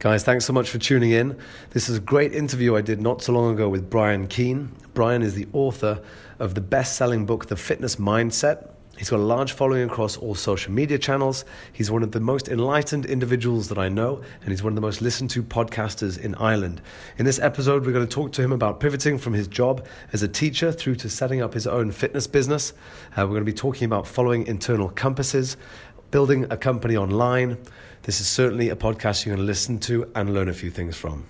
Guys, thanks so much for tuning in. This is a great interview I did not so long ago with Brian Keane. Brian is the author of the best selling book, The Fitness Mindset. He's got a large following across all social media channels. He's one of the most enlightened individuals that I know, and he's one of the most listened to podcasters in Ireland. In this episode, we're going to talk to him about pivoting from his job as a teacher through to setting up his own fitness business. Uh, we're going to be talking about following internal compasses, building a company online this is certainly a podcast going to listen to and learn a few things from.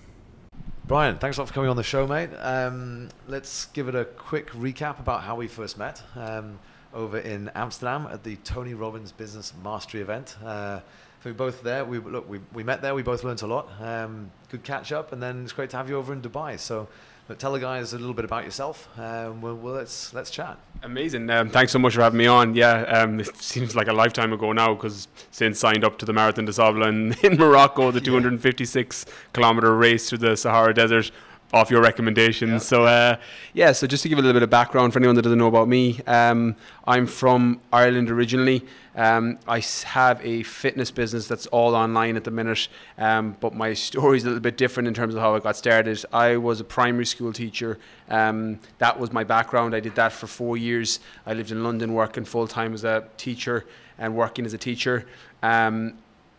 Brian, thanks a lot for coming on the show, mate. Um, let's give it a quick recap about how we first met um, over in Amsterdam at the Tony Robbins Business Mastery event. Uh, we both there. We look, we, we met there. We both learned a lot. Um, good catch up, and then it's great to have you over in Dubai. So but tell the guys a little bit about yourself. Um, well, well, let's let's chat. Amazing. Um, thanks so much for having me on. Yeah, um, it seems like a lifetime ago now because since signed up to the Marathon des Sables in, in Morocco, the 256 kilometer race through the Sahara Desert off your recommendations. Yeah. So uh, yeah, so just to give a little bit of background for anyone that doesn't know about me, um, I'm from Ireland originally. Um, I have a fitness business that's all online at the minute, um, but my story is a little bit different in terms of how I got started. I was a primary school teacher. Um, that was my background. I did that for four years. I lived in London working full time as a teacher and working as a teacher. Um,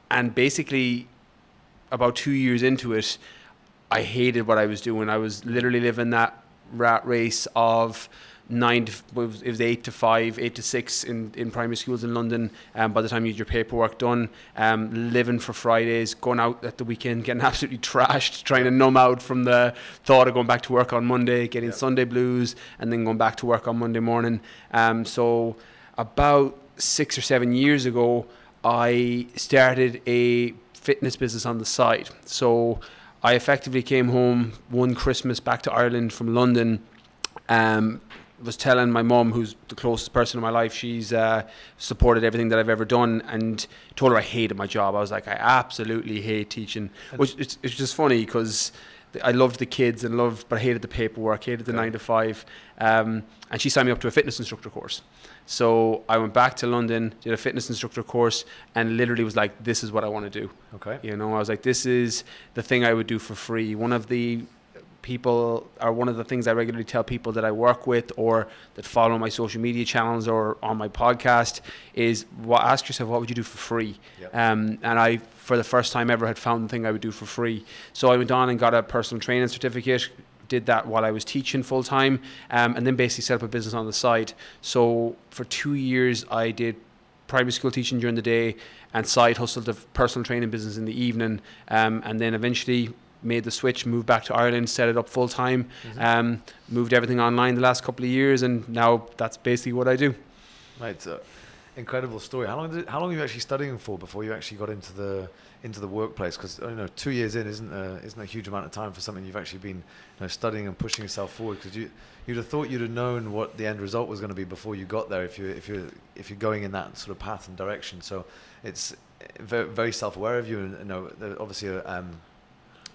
and basically, about two years into it, I hated what I was doing. I was literally living that rat race of nine to, it was, it was eight to five, eight to six in, in primary schools in London. Um, by the time you had your paperwork done, um, living for Fridays, going out at the weekend, getting absolutely trashed, trying to numb out from the thought of going back to work on Monday, getting. Sunday blues, and then going back to work on Monday morning. Um, so about six or seven years ago, I started a fitness business on the side. So I effectively came home one Christmas back to Ireland from London. Um, was telling my mum, who's the closest person in my life, she's uh, supported everything that I've ever done, and told her I hated my job. I was like, I absolutely hate teaching, which it's, it's just funny because I loved the kids and loved, but I hated the paperwork, hated the okay. nine to five. Um, and she signed me up to a fitness instructor course. So I went back to London, did a fitness instructor course, and literally was like, "This is what I want to do." Okay. You know, I was like, "This is the thing I would do for free." One of the people are one of the things I regularly tell people that I work with or that follow my social media channels or on my podcast is what ask yourself what would you do for free yep. um, and I for the first time ever had found the thing I would do for free so I went on and got a personal training certificate did that while I was teaching full time, um, and then basically set up a business on the side. So for two years, I did primary school teaching during the day and side hustled a personal training business in the evening, um, and then eventually made the switch, moved back to Ireland, set it up full time, mm-hmm. um, moved everything online the last couple of years, and now that's basically what I do. Right, so incredible story. How long did how long were you actually studying for before you actually got into the into the workplace? Because you know, two years in isn't a, isn't a huge amount of time for something you've actually been you know, studying and pushing yourself forward. Because you you'd have thought you'd have known what the end result was going to be before you got there if you if you if you're going in that sort of path and direction. So it's very, very self aware of you, and you know, obviously a um,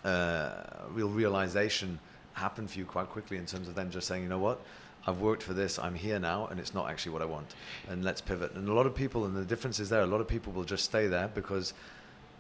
uh, real realization happened for you quite quickly in terms of then just saying, you know what I've worked for this, I'm here now, and it's not actually what I want. And let's pivot. And a lot of people, and the difference is there, a lot of people will just stay there because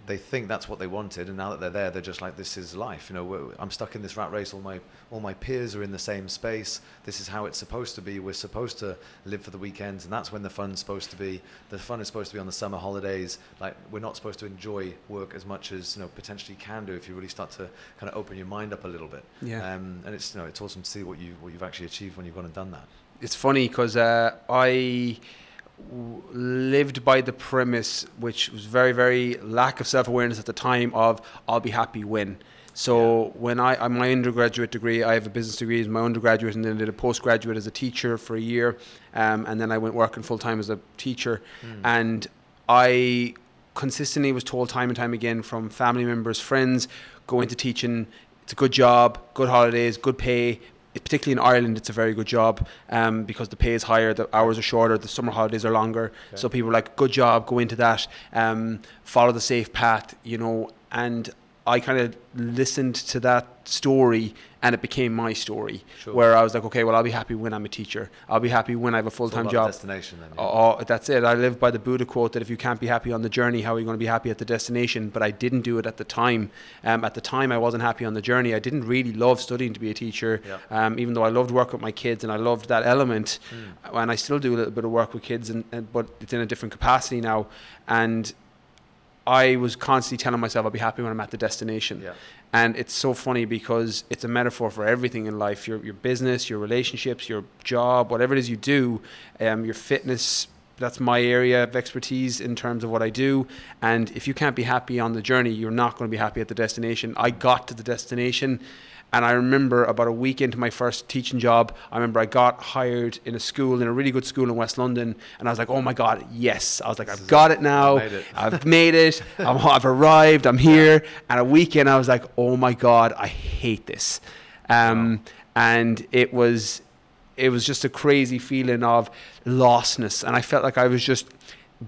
they think that's what they wanted, and now that they're there, they're just like, "This is life." You know, I'm stuck in this rat race. All my all my peers are in the same space. This is how it's supposed to be. We're supposed to live for the weekends, and that's when the fun's supposed to be. The fun is supposed to be on the summer holidays. Like we're not supposed to enjoy work as much as you know potentially can do if you really start to kind of open your mind up a little bit. Yeah. Um, and it's you know it's awesome to see what you what you've actually achieved when you've gone and done that. It's funny because uh, I lived by the premise, which was very, very lack of self awareness at the time of I'll be happy when. So yeah. when I, I my undergraduate degree, I have a business degree as my undergraduate, and then did a postgraduate as a teacher for a year, um, and then I went working full time as a teacher, mm. and I consistently was told time and time again from family members, friends, go into teaching. It's a good job, good holidays, good pay, particularly in Ireland, it's a very good job um, because the pay is higher, the hours are shorter, the summer holidays are longer. Okay. So people are like, good job, go into that, um, follow the safe path, you know. And I kind of listened to that story and it became my story. Sure. Where I was like, okay, well, I'll be happy when I'm a teacher. I'll be happy when I have a full time job. destination then. yeah. Oh, that's it. I live by the Buddha quote that if you can't be happy on the journey, how are you going to be happy at the destination? But I didn't do it at the time. Um, at the time, I wasn't happy on the journey. I didn't really love studying to be a teacher, Yeah. um, even though I loved work with my kids and I loved that element. Mm. And I still do a little bit of work with kids, and, and but it's in a different capacity now. And I was constantly telling myself I'll be happy when I'm at the destination. Yeah. And it's so funny because it's a metaphor for everything in life your, your business, your relationships, your job, whatever it is you do, um, your fitness. That's my area of expertise in terms of what I do. And if you can't be happy on the journey, you're not going to be happy at the destination. I got to the destination. And I remember about a week into my first teaching job, I remember I got hired in a school, in a really good school in West London. And I was like, oh my God, yes. I was like, I've got it now. made it. I've made it. I'm, I've arrived. I'm here. And a weekend, I was like, oh my god, I hate this. Um, And it was, it was just a crazy feeling of lostness, and I felt like I was just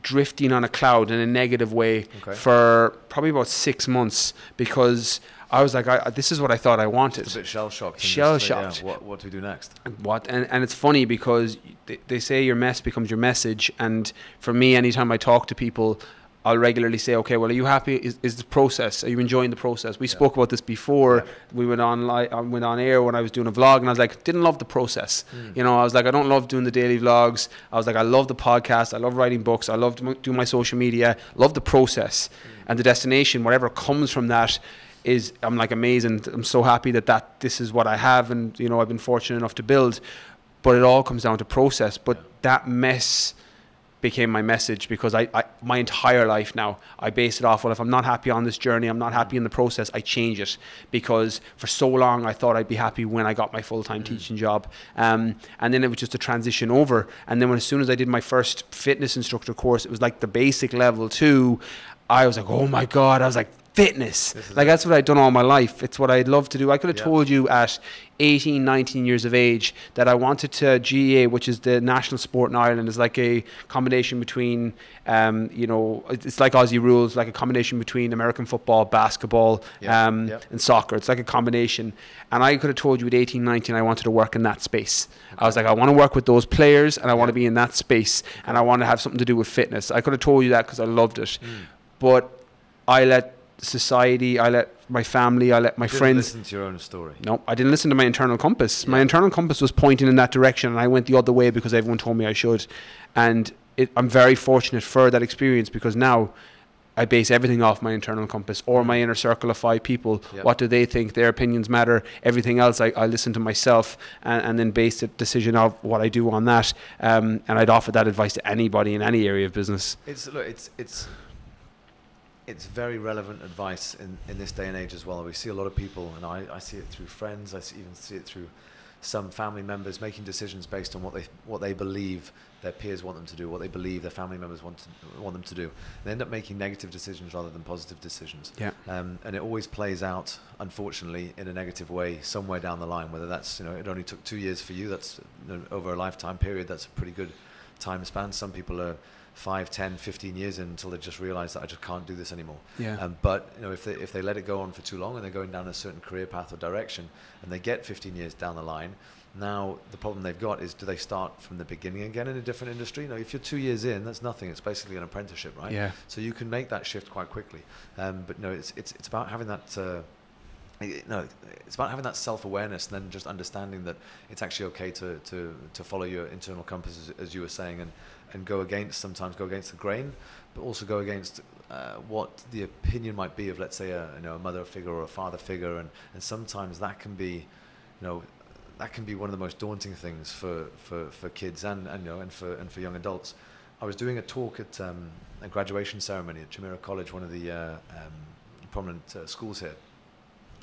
drifting on a cloud in a negative way Okay. for probably about six months because I was like, I, this is what I thought I wanted. It's a bit shell shocked. Shell-shocked. what, what do we do next? What and, and it's funny because they, they say your mess becomes your message, and for me, anytime I talk to people, I'll regularly say, okay, well, are you happy? Is, is the process? Are you enjoying the process? We Yeah. spoke about this before. Yeah. We went on li- uh, went on air when I was doing a vlog, and I was like, didn't love the process. Mm. You know, I was like, I don't love doing the daily vlogs. I was like, I love the podcast. I love writing books. I love doing my social media. Love the process and the destination, whatever comes from that. Is I'm like amazing. I'm so happy that that this is what I have, and you know I've been fortunate enough to build. But it all comes down to process. But Yeah. that mess became my message because I, I my entire life now I base it off well if I'm not happy on this journey I'm not happy in the process I change it because for so long I thought I'd be happy when I got my full-time teaching job um, and then it was just a transition over and then when as soon as I did my first fitness instructor course it was like the basic level two I was like oh my god I was like fitness. Like that's what I'd done all my life. It's what I'd love to do. I could have Yeah. told you at 18 19 years of age that I wanted to GAA which is the national sport in Ireland. Is like a combination between um, you know it's like Aussie rules like a combination between American football basketball Yeah, um, yeah. and soccer. It's like a combination. And I could have told you at 18 19 I wanted to work in that space. I was like I want to work with those players and I want to be in that space and I want to have something to do with fitness. I could have told you that because I loved it. Mm. but I let society I let my family I let my friends listen to your own story. no, I didn't listen to my internal compass. My internal compass was pointing in that direction, and I went the other way because everyone told me I should. And it, I'm very fortunate for that experience because now I base everything off my internal compass or my inner circle of five people. Yep. What do they think? Their opinions matter. Everything else, I, I listen to myself and, and then base the decision of what I do on that. Um, and I'd offer that advice to anybody in any area of business. It's look, it's it's it's very relevant advice in, in this day and age as well. We see a lot of people, and I, I see it through friends. I see, even see it through some family members making decisions based on what they what they believe their peers want them to do, what they believe their family members want to, want them to do. They end up making negative decisions rather than positive decisions. Yeah. Um, and it always plays out, unfortunately, in a negative way somewhere down the line. Whether that's you know it only took two years for you, that's you know, over a lifetime period. That's a pretty good time span. Some people are 5, 10, 15 years in until they just realize that I just can't do this anymore. Yeah. Um, but you know, if they if they let it go on for too long and they're going down a certain career path or direction, and they get 15 years down the line, now the problem they've got is do they start from the beginning again in a different industry? You know, if you're two years in, that's nothing. It's basically an apprenticeship, right? Yeah. So you can make that shift quite quickly. Um, but no, it's it's it's about having that. Uh, no, it's about having that self-awareness and then just understanding that it's actually okay to, to, to follow your internal compass, as, as you were saying, and, and go against, sometimes go against the grain, but also go against uh, what the opinion might be of, let's say, a, you know, a mother figure or a father figure. And, and sometimes that can be, you know, that can be one of the most daunting things for, for, for kids and, and, you know, and, for, and for young adults. I was doing a talk at um, a graduation ceremony at Jumeirah College, one of the uh, um, prominent uh, schools here.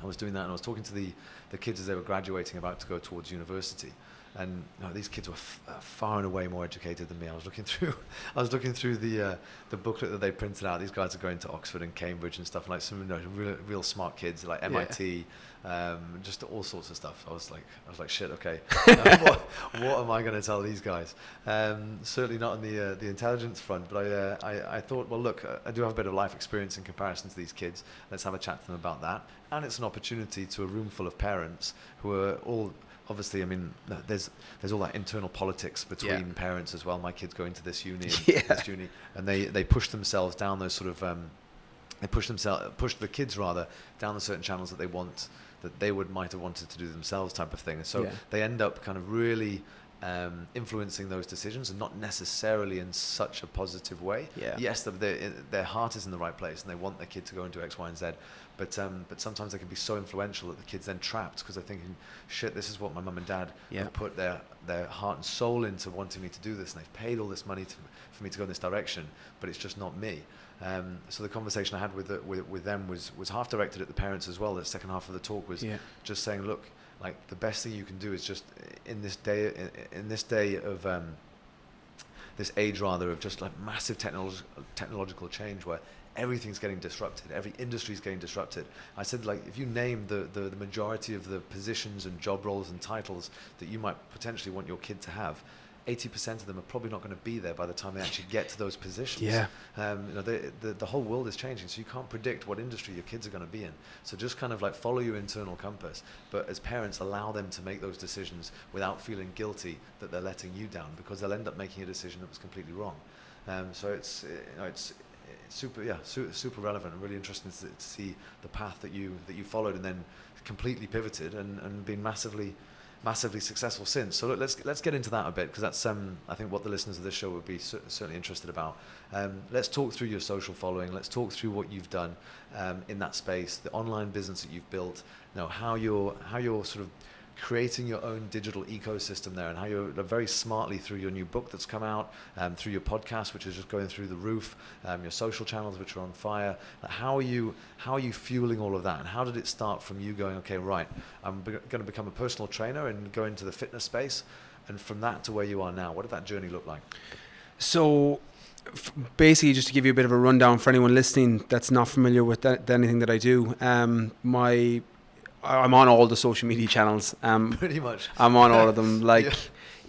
I was doing that and I was talking to the, the kids as they were graduating, about to go towards university. And no, these kids were f- uh, far and away more educated than me. I was looking through, I was looking through the uh, the booklet that they printed out. These guys are going to Oxford and Cambridge and stuff like some you know, real, real smart kids like Yeah. MIT, um, just all sorts of stuff. I was like, I was like, shit, okay, Uh, what, what am I going to tell these guys? Um, certainly not on the uh, the intelligence front, but I, uh, I I thought, well, look, uh, I do have a bit of life experience in comparison to these kids. Let's have a chat to them about that, and it's an opportunity to a room full of parents who are all obviously, I mean, there's there's all that internal politics between Yeah. parents as well. My kids going to this uni, and Yeah. this uni, and they they push themselves down those sort of um, they push themselves push the kids rather down the certain channels that they want that they would might have wanted to do themselves type of thing. And so Yeah. they end up kind of really. Um, influencing those decisions and not necessarily in such a positive way. Yeah. Yes, the, their their heart is in the right place and they want their kid to go into X, Y, and Z. But um, but sometimes they can be so influential that the kid's then trapped because they're thinking, shit, this is what my mum and dad Yeah. have put their their heart and soul into wanting me to do this, and they've paid all this money to, for me to go in this direction, but it's just not me. Um, so the conversation I had with, the, with with them was was half directed at the parents as well. The second half of the talk was Yeah. just saying, look, like the best thing you can do is just in this day in, in this day of um, this age rather of just like massive technolog- technological change where everything's getting disrupted every industry's getting disrupted i said like if you name the, the, the majority of the positions and job roles and titles that you might potentially want your kid to have 80% of them are probably not going to be there by the time they actually get to those positions Yeah. um, you know, the, the, the whole world is changing, so you can't predict what industry your kids are going to be in. So just kind of like follow your internal compass, but as parents, allow them to make those decisions without feeling guilty that they're letting you down, because they'll end up making a decision that was completely wrong. Um, so it's, you know, it's super, yeah, su- super relevant and really interesting to, to see the path that you that you followed and then completely pivoted and, and been massively massively successful since. So look, let's let's get into that a bit because that's um, I think what the listeners of this show would be cer- certainly interested about. Um, let's talk through your social following. Let's talk through what you've done um, in that space, the online business that you've built. You know how you're how you're sort of creating your own digital ecosystem there and how you're very smartly through your new book that's come out um, through your podcast which is just going through the roof um, your social channels which are on fire. How are you how are you fueling all of that and how did it start from you going okay right i'm be- going to become a personal trainer and go into the fitness space and from that to where you are now? What did that journey look like? So, basically, just to give you a bit of a rundown for anyone listening that's not familiar with that, anything that I do, um, my I'm on all the social media channels. Um, pretty much I'm on all of them. Like, Yeah.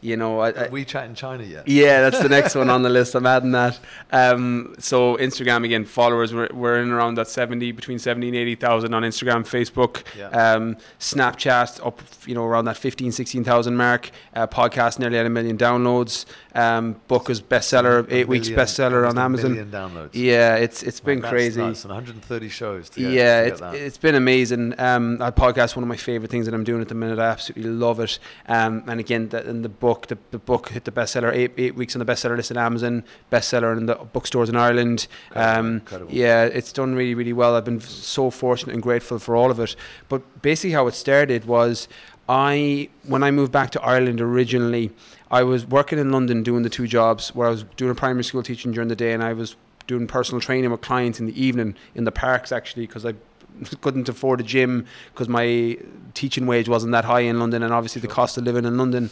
you know, I, I, WeChat in China yet yeah, that's the next one on the list. I'm adding that. Um, so Instagram again, followers we're, we're in around that 70, between 70 and 80,000 on Instagram, Facebook, Yeah. um, Snapchat up, you know, around that 15, 16,000 mark. Uh, podcast nearly at a million downloads. Um, book is bestseller, eight weeks million- bestseller on Amazon. downloads Yeah, it's it's been that's crazy. and 130 shows yeah, it's, it's been amazing. Um, that podcast one of my favorite things that I'm doing at the minute. I absolutely love it. Um, and again, the, in the book, the, the book hit the bestseller eight eight weeks on the bestseller list at Amazon, bestseller in the bookstores in Ireland. Incredible, Um, incredible. yeah, it's done really really well. I've been so fortunate and grateful for all of it. But basically, how it started was. I when I moved back to Ireland originally, I was working in London doing the two jobs where I was doing a primary school teaching during the day and I was doing personal training with clients in the evening in the parks actually because I couldn't afford a gym because my teaching wage wasn't that high in London and obviously the cost of living in London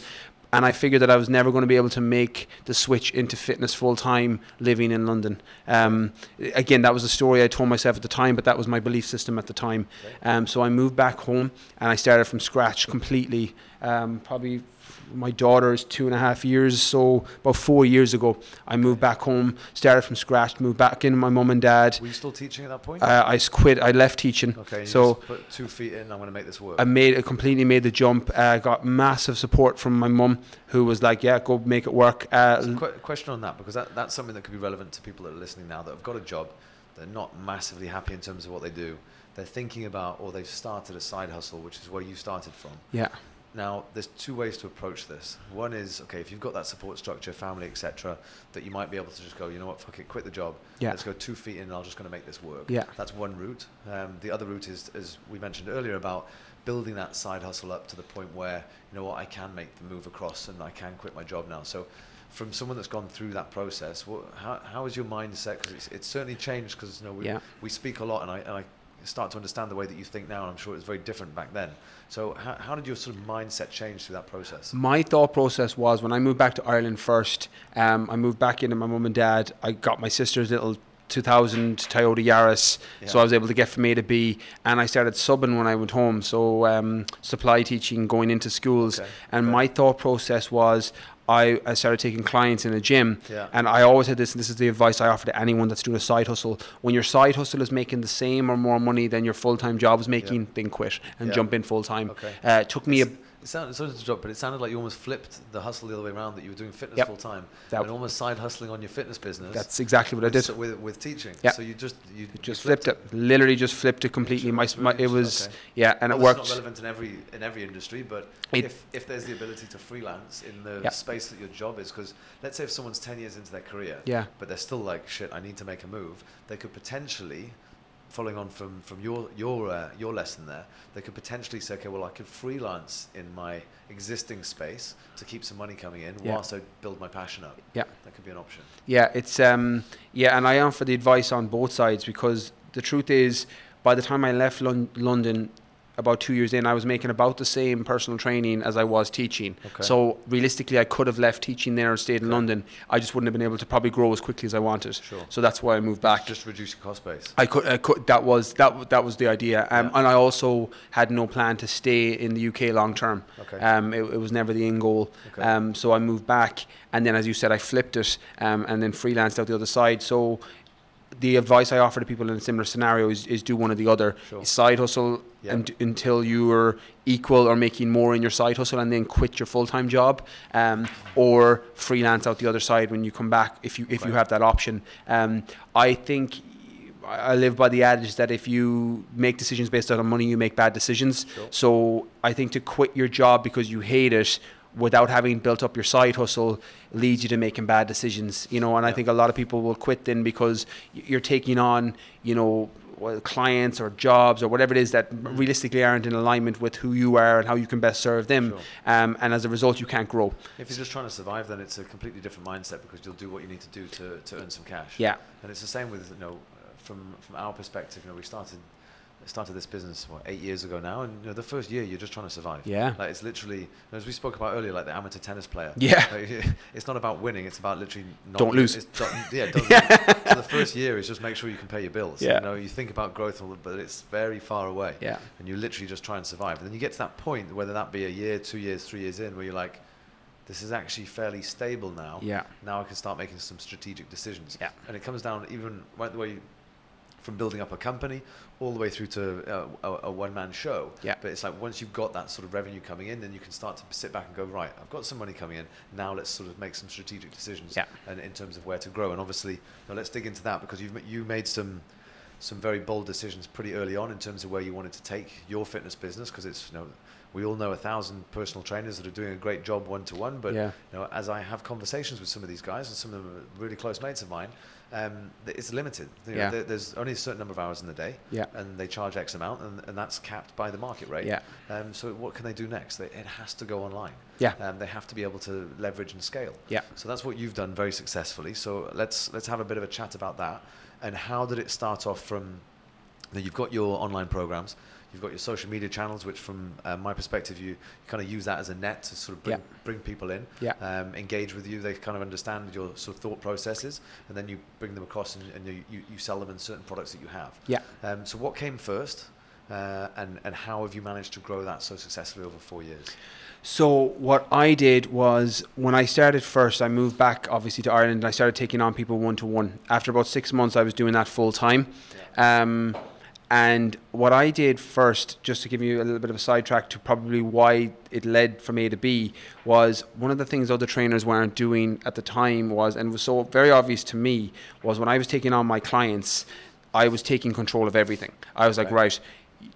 and I figured that I was never going to be able to make the switch into fitness full time living in London. Um, again, that was a story I told myself at the time, but that was my belief system at the time. Um, so I moved back home and I started from scratch completely. Um, probably my daughter is two and a half years, so about four years ago, I moved back home, started from scratch, moved back in with my mum and dad. Were you still teaching at that point? Uh, I quit. I left teaching. okay, so- put two feet in. I'm going to make this work. I made I completely made the jump. Uh, got massive support from my mum, who was like, "Yeah, go make it work." Uh, So que- question on that because that, that's something that could be relevant to people that are listening now that have got a job, they're not massively happy in terms of what they do. They're thinking about or they've started a side hustle, which is where you started from. yeah, Now, there's two ways to approach this. One is okay if you've got that support structure, family, etc., that you might be able to just go, you know what, fuck it, quit the job. Yeah. Let's go two feet in, and I'm just going to make this work. Yeah. That's one route. Um, the other route is, as we mentioned earlier, about building that side hustle up to the point where you know what, I can make the move across and I can quit my job now. So. From someone that's gone through that process, what, how, how is your mindset? Because it's, it's certainly changed. Because you know we, Yeah. we speak a lot, and I, and I start to understand the way that you think now. I'm sure it was very different back then. So how, how did your sort of mindset change through that process? My thought process was when I moved back to Ireland first, um, I moved back into my mum and dad. I got my sister's little 2000 Toyota Yaris, Yeah. so I was able to get from A to B, and I started subbing when I went home. So um, supply teaching, going into schools, Okay, and okay. my thought process was. I, I started taking clients in a gym, Yeah. and I always had this. And this is the advice I offer to anyone that's doing a side hustle. When your side hustle is making the same or more money than your full time job is making, then quit and Yeah. jump in full time. Okay. Uh, it took me a It sounded, sorry to interrupt, but it sounded like you almost flipped the hustle the other way around. That you were doing fitness Yep. full time That- and almost side hustling on your fitness business. That's exactly what I did. so- with, with teaching. Yep. So you just you just flipped it. Literally just flipped it completely. My, my it was Okay. yeah, and it worked. It's not relevant in every in every industry, but It- if if there's the ability to freelance in the Yep. space that your job is, because let's say if someone's ten years into their career, Yeah. but they're still like shit, I need to make a move. They could potentially, following on from from your your uh, your lesson there, they could potentially say, okay, well, I could freelance in my existing space to keep some money coming in Yeah. whilst I build my passion up. Yeah. That could be an option. Yeah, it's um yeah, and I am for the advice on both sides because the truth is, by the time I left Lon- London, about two years in, I was making about the same personal training as I was teaching. Okay. So realistically, I could have left teaching there and stayed in Okay. London. I just wouldn't have been able to probably grow as quickly as I wanted. Sure. So that's why I moved back. Just reduce your cost base. I could, I could. That was that. That was the idea, um, Yeah. and I also had no plan to stay in the UK long term. Okay. Um, it, it was never the end goal. Okay. Um, so I moved back, and then, as you said, I flipped it, um, and then freelanced out the other side. So the advice I offer to people in a similar scenario is, is do one or the other. Sure. Side hustle Yeah. and, until you are equal or making more in your side hustle, and then quit your full time job, um, or freelance out the other side when you come back if you if you have that option. Um, I think. I I live by the adage that if you make decisions based on money, you make bad decisions. Sure. So I think to quit your job because you hate it without having built up your side hustle leads you to making bad decisions. You know, and I think a lot of people will quit then because you're taking on, you know, clients or jobs or whatever it is that realistically aren't in alignment with who you are and how you can best serve them. Sure. Um, and as a result, you can't grow. If you're just trying to survive, then it's a completely different mindset because you'll do what you need to do to, to earn some cash. Yeah. And it's the same with you know, uh, from from our perspective. You know, we started started this business what eight years ago now, and you know, the first year you're just trying to survive. Yeah. Like it's literally, as we spoke about earlier, like the amateur tennis player. Yeah. Like, it's not about winning; it's about literally not Don't lose. Don't, yeah, don't lose. So the first year is just make sure you can pay your bills. Yeah. You know, you think about growth, but it's very far away. Yeah. And you literally just try and survive. And then you get to that point, whether that be a year, two years, three years in, where you're like, this is actually fairly stable now. Yeah. Now I can start making some strategic decisions. Yeah. And it comes down even right the way from building up a company all the way through to uh, a, a one-man show. Yeah. But it's like once you've got that sort of revenue coming in, then you can start to sit back and go, right, I've got some money coming in. Now let's sort of make some strategic decisions. Yeah. And in terms of where to grow. And obviously, now let's dig into that because you've you made some some very bold decisions pretty early on in terms of where you wanted to take your fitness business because it's you know we all know a thousand personal trainers that are doing a great job one to one but Yeah. you know as I have conversations with some of these guys and some of them are really close mates of mine um, it's limited you know, Yeah. there's only a certain number of hours in the day Yeah. and they charge X amount and, and that's capped by the market rate Yeah. um, so what can they do next they, it has to go online Yeah. um, they have to be able to leverage and scale Yeah. so that's what you've done very successfully. So let's let's have a bit of a chat about that. And how did it start off from? Now you've got your online programs, you've got your social media channels, which from uh, my perspective, you, you kind of use that as a net to sort of bring, Yeah. bring people in, Yeah. um, engage with you. They kind of understand your sort of thought processes, and then you bring them across and, and you, you, you sell them in certain products that you have. Yeah. Um, so what came first, uh, and and how have you managed to grow that so successfully over four years? So what I did was when I started first, I moved back obviously to Ireland and I started taking on people one to one. After about six months, I was doing that full time. Um, and what I did first, just to give you a little bit of a sidetrack to probably why it led from A to B, was one of the things other trainers weren't doing at the time was, and was so very obvious to me, was when I was taking on my clients, I was taking control of everything. I was like, Okay. right,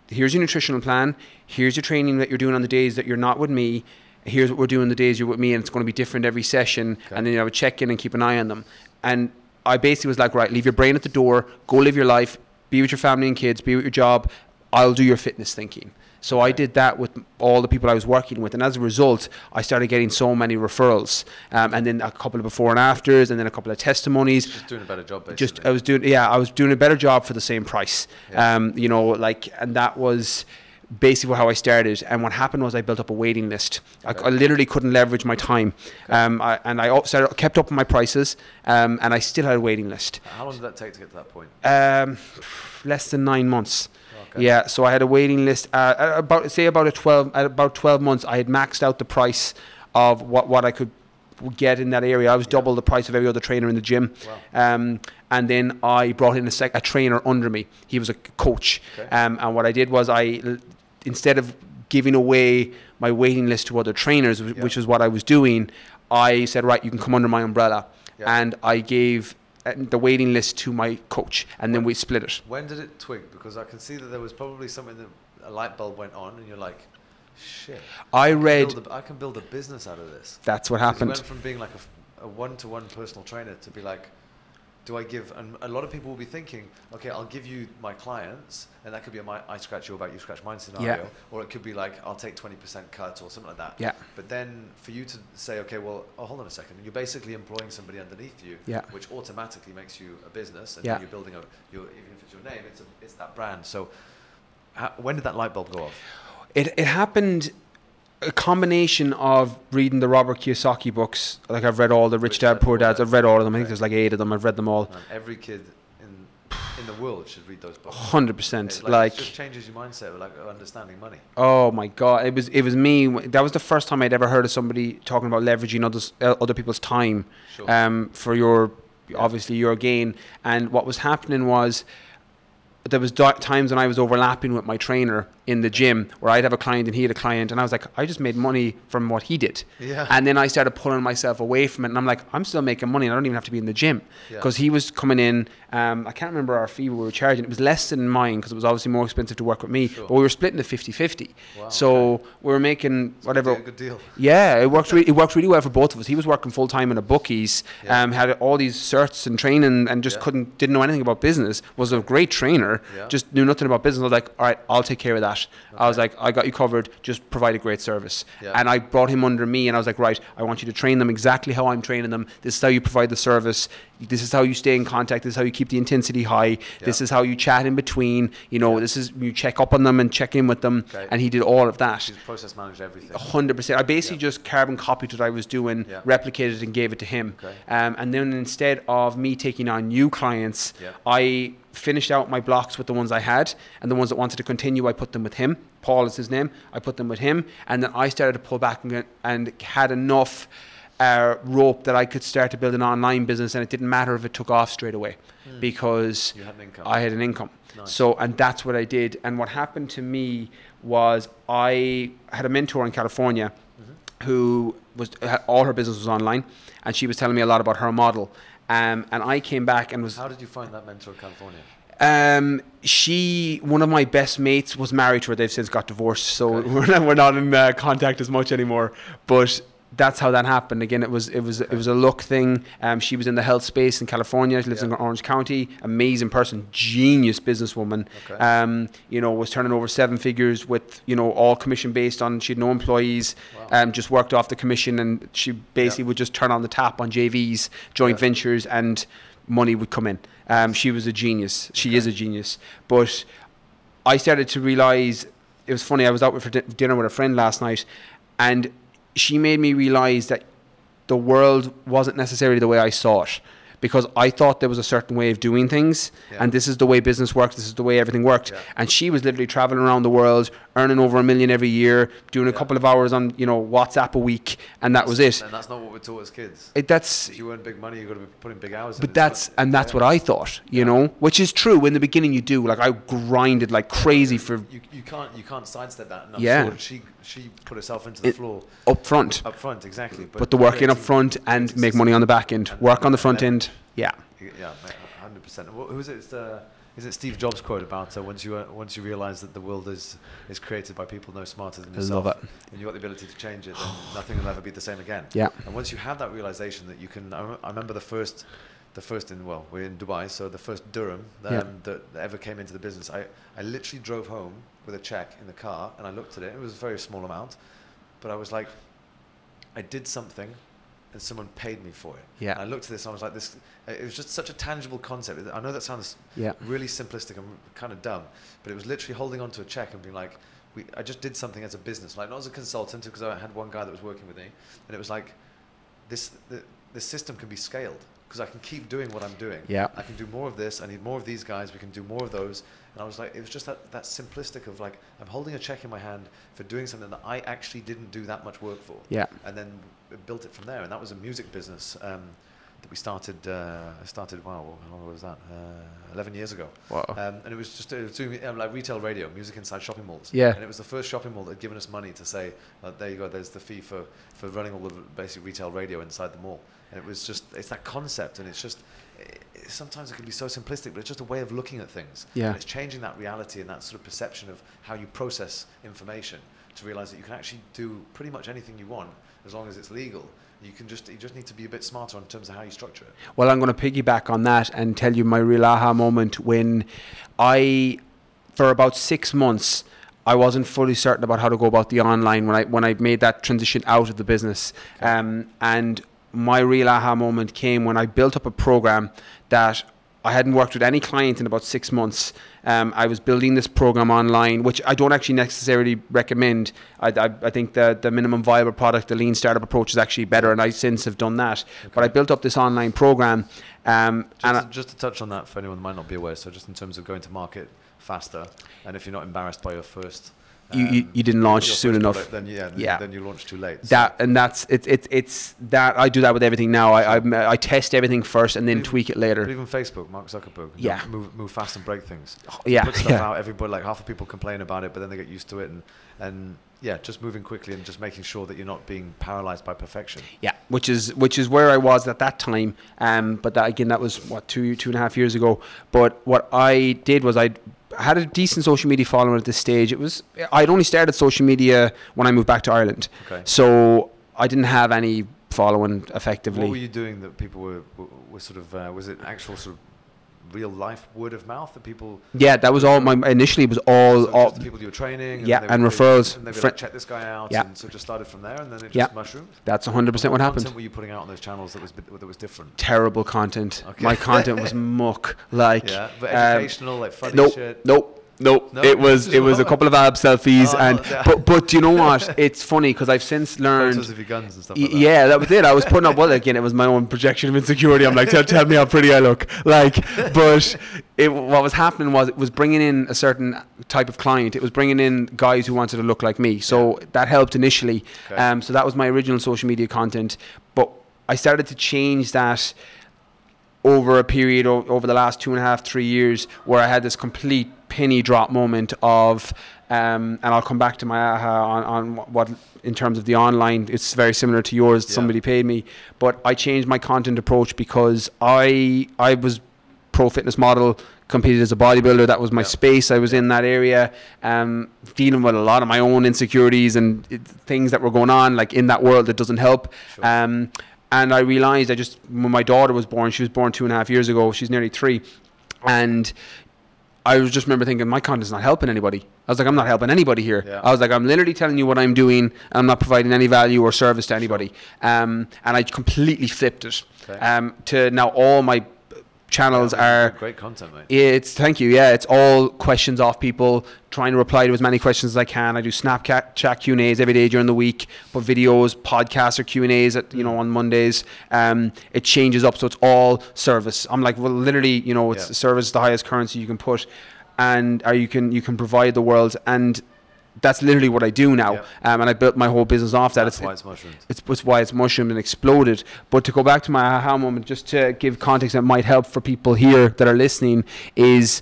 here's your nutritional plan, here's your training that you're doing on the days that you're not with me, here's what we're doing the days you're with me, and it's going to be different every session, Okay. and then you have a check in and keep an eye on them. And I basically was like, right, leave your brain at the door, go live your life, be with your family and kids, be with your job. I'll do your fitness thinking. So I did that with all the people I was working with, and as a result, I started getting so many referrals, um, and then a couple of before and afters, and then a couple of testimonies. Just doing a better job, basically. Just I was doing, yeah, I was doing a better job for the same price. Yeah. Um, you know, like, and that was basically how I started. And what happened was I built up a waiting list. I, Okay. I literally couldn't leverage my time, um, I, and I started, kept up with my prices, um, and I still had a waiting list. How long did that take to get to that point? Um, less than nine months. Okay. Yeah, so I had a waiting list. Uh, about say about a twelve, at about twelve months, I had maxed out the price of what what I could get in that area. I was Yeah. double the price of every other trainer in the gym. Wow. Um, and then I brought in a, sec- a trainer under me. He was a coach. Okay. Um, and what I did was I, l- instead of giving away my waiting list to other trainers, Yeah. which was what I was doing, I said, right, you can come under my umbrella. Yeah. And I gave uh, the waiting list to my coach, and then we split it. When did it twig? Because I can see that there was probably something that a light bulb went on, and you're like, shit. I can read. build a- I can build a business out of this. That's what happened. went from being like a one-to-one personal trainer to be like, do I give? And a lot of people will be thinking, okay, I'll give you my clients, and that could be a my, I scratch you about you scratch mine scenario, or it could be like I'll take 20% cut or something like that. Yeah. But then for you to say, okay, well, oh, hold on a second, you're basically employing somebody underneath you, Yeah. which automatically makes you a business, and Yeah. you're building a, your, even if it's your name, it's a, it's that brand. So, how, when did that light bulb go off? It it happened a combination of reading the Robert Kiyosaki books. Like I've read all the Rich, Dad, Poor Dads. I've read all of them. I think Okay. there's like eight of them. I've read them all. Man, every kid in in the world should read those books. Hundred percent. It, Like, it just changes your mindset, like understanding money. oh my god, it was it was me. That was the first time I'd ever heard of somebody talking about leveraging others uh, other people's time Sure. um, for your Yeah. obviously your gain. And what was happening was there was times when I was overlapping with my trainer in the gym where I'd have a client and he had a client, and I was like, I just made money from what he did. yeah. And then I started pulling myself away from it, and I'm like, I'm still making money, and I don't even have to be in the gym Yeah. because he was coming in. Um, I can't remember our fee we were charging. It was less than mine because it was obviously more expensive to work with me, Sure. but we were splitting the 50-50. Wow, so okay. we were making whatever. a good deal. Yeah, it worked. Re- it worked really well for both of us. He was working full time in a bookies, Yeah. um, had all these certs and training, and just Yeah. couldn't didn't know anything about business. Was a great trainer, Yeah. just knew nothing about business. I was like, all right, I'll take care of that. I was like, I got you covered. Just provide a great service. Yeah. And I brought him under me, and I was like, right, I want you to train them exactly how I'm training them. This is how you provide the service. This is how you stay in contact. This is how you keep the intensity high. This is how you chat in between. You know, Yeah. this is you check up on them and check in with them. Okay. And he did all of that. She's process managed everything. hundred percent. I basically Yeah. just carbon copied what I was doing, Yeah. replicated it, and gave it to him. Okay. Um, and then instead of me taking on new clients, Yeah. I finished out my blocks with the ones I had, and the ones that wanted to continue, I put them with him. Paul is his name. I put them with him, and then I started to pull back and, and had enough uh, rope that I could start to build an online business, and it didn't matter if it took off straight away because You had. I had an income. Nice. So, and that's what I did. And what happened to me was I had a mentor in California Mm-hmm. who was all her business was online, and she was telling me a lot about her model. Um, and I came back and was How did you find that mentor in California? um, she, one of my best mates, was married to her. They've since got divorced, so Okay. we're not, we're not in uh, contact as much anymore. But that's how that happened. Again, it was it was it was a luck thing. Um, she was in the health space in California. She lives in Orange County. Amazing person, genius businesswoman. Okay. Um, you know, was turning over seven figures with you know all commission based on. She had no employees. Wow. Um, just worked off the commission, and she basically would just turn on the tap on JVs, joint Yeah. ventures, and money would come in. Um, she was a genius. She is a genius. But I started to realize it was funny. I was out with for dinner with a friend last night, and she made me realize that the world wasn't necessarily the way I saw it. Because I thought there was a certain way of doing things, Yeah. and this is the way business works. This is the way everything worked. Yeah. And she was literally traveling around the world, earning over a million every year, doing a Yeah. couple of hours on you know WhatsApp a week, and that was it. And that's not what we're taught as kids. it that's If you earn big money, you've got to be putting big hours but that's and that's yeah. what I thought, you Yeah. know, which is true. In the beginning, you do like I grinded like crazy for you, you can't you can't sidestep that. And I'm Yeah. sure she she put herself into the It- floor up front, up front exactly. But put the work in up front and make money on the back end. Work on the front end, yeah. Yeah, hundred percent. Who is it? It's, is it Steve Jobs' quote about uh, once you uh, once you realize that the world is is created by people no smarter than I yourself, and you've got the ability to change it, then nothing will ever be the same again. Yeah. And once you have that realization that you can, I, I remember the first the first in well, we're in Dubai, so the first dirham um, Yeah. that, that ever came into the business. I, I literally drove home with a check in the car, and I looked at it. It was a very small amount, but I was like, I did something, and someone paid me for it. Yeah. And I looked at this, and I was like, this. It was just such a tangible concept. I know that sounds Yeah. really simplistic and kind of dumb, but it was literally holding onto a check and being like, we, I just did something as a business, like not as a consultant, because I had one guy that was working with me, and it was like, this the, the system can be scaled because I can keep doing what I'm doing. Yeah. I can do more of this. I need more of these guys. We can do more of those. And I was like, it was just that, that simplistic of like, I'm holding a check in my hand for doing something that I actually didn't do that much work for. Yeah. And then built it from there. And that was a music business um, that we started. Uh, I started, wow, how long was that? Uh, 11 years ago. Wow. Um, and it was just it was doing um, like retail radio, music inside shopping malls. Yeah. And it was the first shopping mall that had given us money to say, uh, there you go, there's the fee for, for running all the basic retail radio inside the mall. And it was just, it's that concept, and it's just, it, it- sometimes it can be so simplistic, but it's just a way of looking at things. Yeah. And it's changing that reality and that sort of perception of how you process information to realize that you can actually do pretty much anything you want as long as it's legal. You can just, you just need to be a bit smarter in terms of how you structure it. Well, I'm going to piggyback on that and tell you my real aha moment when I, for about six months, I wasn't fully certain about how to go about the online when I when I made that transition out of the business. Um, and my real aha moment came when I built up a program that I hadn't worked with any client in about six months. Um, I was building this program online, which I don't actually necessarily recommend. I, I, I think the, the minimum viable product, the lean startup approach, is actually better, and I since have done that. But I built up this online program, um, Just, and I, just to touch on that for anyone that might not be aware, so just in terms of going to market faster, and if you're not embarrassed by your first, You- you- um, you didn't launch soon enough. product, then yeah, then, Yeah. then you launch too late. So that and that's it's it's it's that I do that with everything now. I I, I test everything first and then Even- tweak it But later. even Facebook, Mark Zuckerberg, Yeah. move move fast and break things. Yeah, put stuff yeah. out. Everybody, like half the people complain about it, but then they get used to it, and and yeah, just moving quickly and just making sure that you're not being paralyzed by perfection. Yeah, which is which is where I was at that time. Um, but that again, that was what two two and a half years ago. But what I did was I had a decent social media following at this stage. It was I'd only started social media when I moved back to Ireland, Okay. so I didn't have any following effectively. What were you doing that people were were, were sort of uh, was it actual sort of real life word of mouth that people yeah, that was all. My initially it was all. so all people you were training Yeah, and would- referrals. and they would Fri- like, check this guy out Yeah. and so it just started from there and then it just Yeah. mushroomed that's 100 percent what happened. content were you putting out on those channels that was that was different terrible content. Okay. My content was muck. Like yeah but um, educational like funny nope, shit nope, nope. No? It was it was a couple of ab selfies, Oh, and yeah. but but you know what? It's funny because I've since learned. of your guns and stuff like that yeah, that was it. I was putting up well again. It was my own projection of insecurity. I'm like, tell, tell me how pretty I look. Like, but it, what was happening was it was bringing in a certain type of client. It was bringing in guys who wanted to look like me. So that helped initially. Okay. Um, so that was my original social media content. But I started to change that over a period o- over the last two and a half, three years, where I had this complete penny drop moment of, um, and I'll come back to my aha on, on what in terms of the online. It's very similar to yours. Yeah. Somebody paid me, but I changed my content approach because I I was pro fitness model. Competed as a bodybuilder. That was my Yeah. space. I was in that area, um, dealing with a lot of my own insecurities and it, things that were going on, like in that world that doesn't help. Sure. Um, and I realized I just when my daughter was born, she was born two and a half years ago. She's nearly three, and I was just remember thinking my content's not helping anybody. I was like, I'm not helping anybody here. Yeah. I was like, I'm literally telling you what I'm doing, and I'm not providing any value or service to anybody. Um, and I completely flipped it Okay. um, to now all my channels are great content mate it's thank you. Yeah, it's all questions off people. Trying to reply to as many questions as I can. I do Snapchat chat Q and A's every day during the week. but videos, podcasts, or Q and A's at you know on Mondays. Um, it changes up, so it's all service. I'm like, well, literally, you know, it's Yeah. service is the highest currency you can put, and or you can you can provide the world, and that's literally what I do now. Um, and I built my whole business off that. that's It's- why it's mushroomed it's, it's why it's mushroomed and exploded. But to go back to my aha moment, just to give context that might help for people here that are listening, is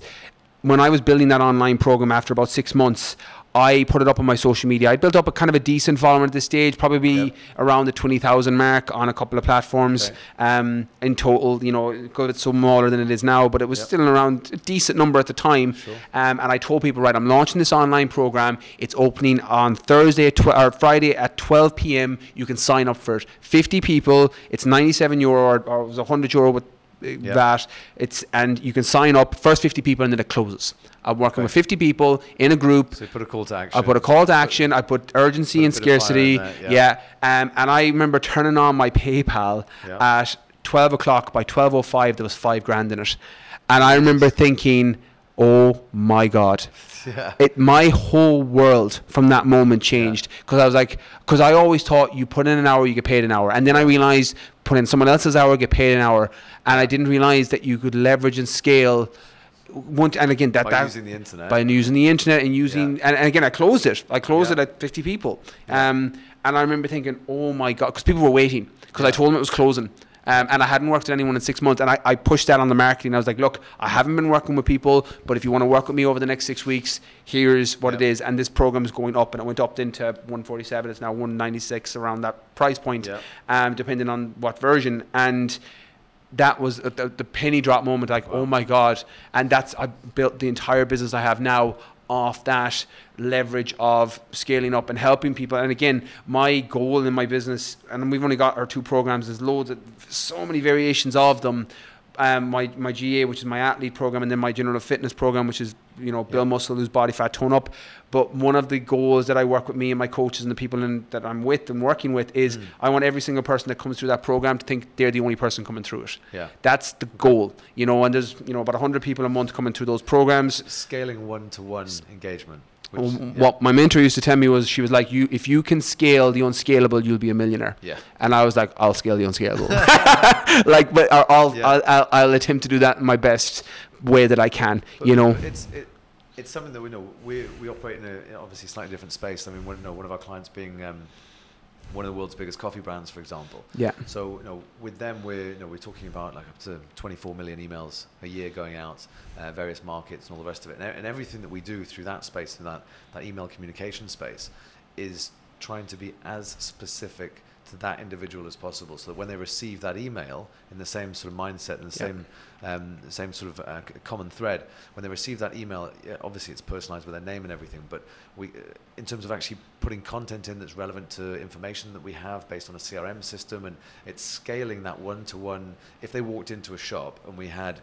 when I was building that online program after about six months. I put it up on my social media. I built up a kind of a decent following at this stage, probably Yep. around the twenty thousand mark on a couple of platforms. Okay. Um, in total, you know, it got smaller than it is now, but it was Yep. still around a decent number at the time. Sure. Um, and I told people, right, I'm launching this online program. It's opening on Thursday at tw- or Friday at 12 p.m. You can sign up for it. 50 people. It's 97 euro or, or it was 100 euro with uh, that. It's and you can sign up first 50 people and then it closes. I'm working with 50 people in a group. So you put a call to action. I put a call to action. I put urgency Put and bit of fire in scarcity. yeah. yeah. Um, and I remember turning on my PayPal Yeah. at 12 o'clock. By 12:05, there was five grand in it, and I remember thinking, "Oh my god." Yeah. It my whole world from that moment changed because I was like, because I always thought you put in an hour, you get paid an hour, and then I realized put in someone else's hour, get paid an hour, and I didn't realize that you could leverage and scale. One, and again, that By that using the internet. by using the internet and using Yeah. and, and again I closed it. I closed Yeah. it at 50 people. Um, and I remember thinking oh my god because people were waiting because I told them it was closing. Um, and I hadn't worked with anyone in six months and I, I pushed that on the marketing. I was like look I haven't been working with people but if you want to work with me over the next six weeks here's what it is. And this program is going up and it went up into 147 it's now 196 around that price point um, depending on what version. And that was the, the penny drop moment like oh my god. And that's i built the entire business i have now off that leverage of scaling up and helping people. And again my goal in my business and we've only got our two programs there's loads of so many variations of them um, my, my GAA, which is my athlete program, and then my general fitness program, which is you know build Yeah. muscle, lose body fat, tone up. But one of the goals that I work with me and my coaches and the people in, that I'm with and working with is Mm. I want every single person that comes through that program to think they're the only person coming through it. Yeah. That's the goal, you know. And there's you know about 100 people a month coming through those programs. Scaling one to one engagement. Which, Um, yeah. What my mentor used to tell me was she was like, "You, if you can scale the unscalable, you'll be a millionaire." Yeah. And I was like, "I'll scale the unscalable." like, but I'll I'll, Yeah. I'll I'll I'll attempt to do that in my best way that I can. But you know. it's it, it's something that we know we we operate in a obviously slightly different space. I mean, one, one of our clients being um, one of the world's biggest coffee brands, for example. Yeah. So you know, with them, we're you know we're talking about like up to 24 million emails a year going out, uh, various markets and all the rest of it, and, and everything that we do through that space, through that that email communication space, is trying to be as specific to that individual as possible, so that when they receive that email in the same sort of mindset and the same um, same sort of uh, common thread, when they receive that email, obviously it's personalized with their name and everything, but we, uh, in terms of actually putting content in that's relevant to information that we have based on a CRM system, and it's scaling that one to one. If they walked into a shop and we had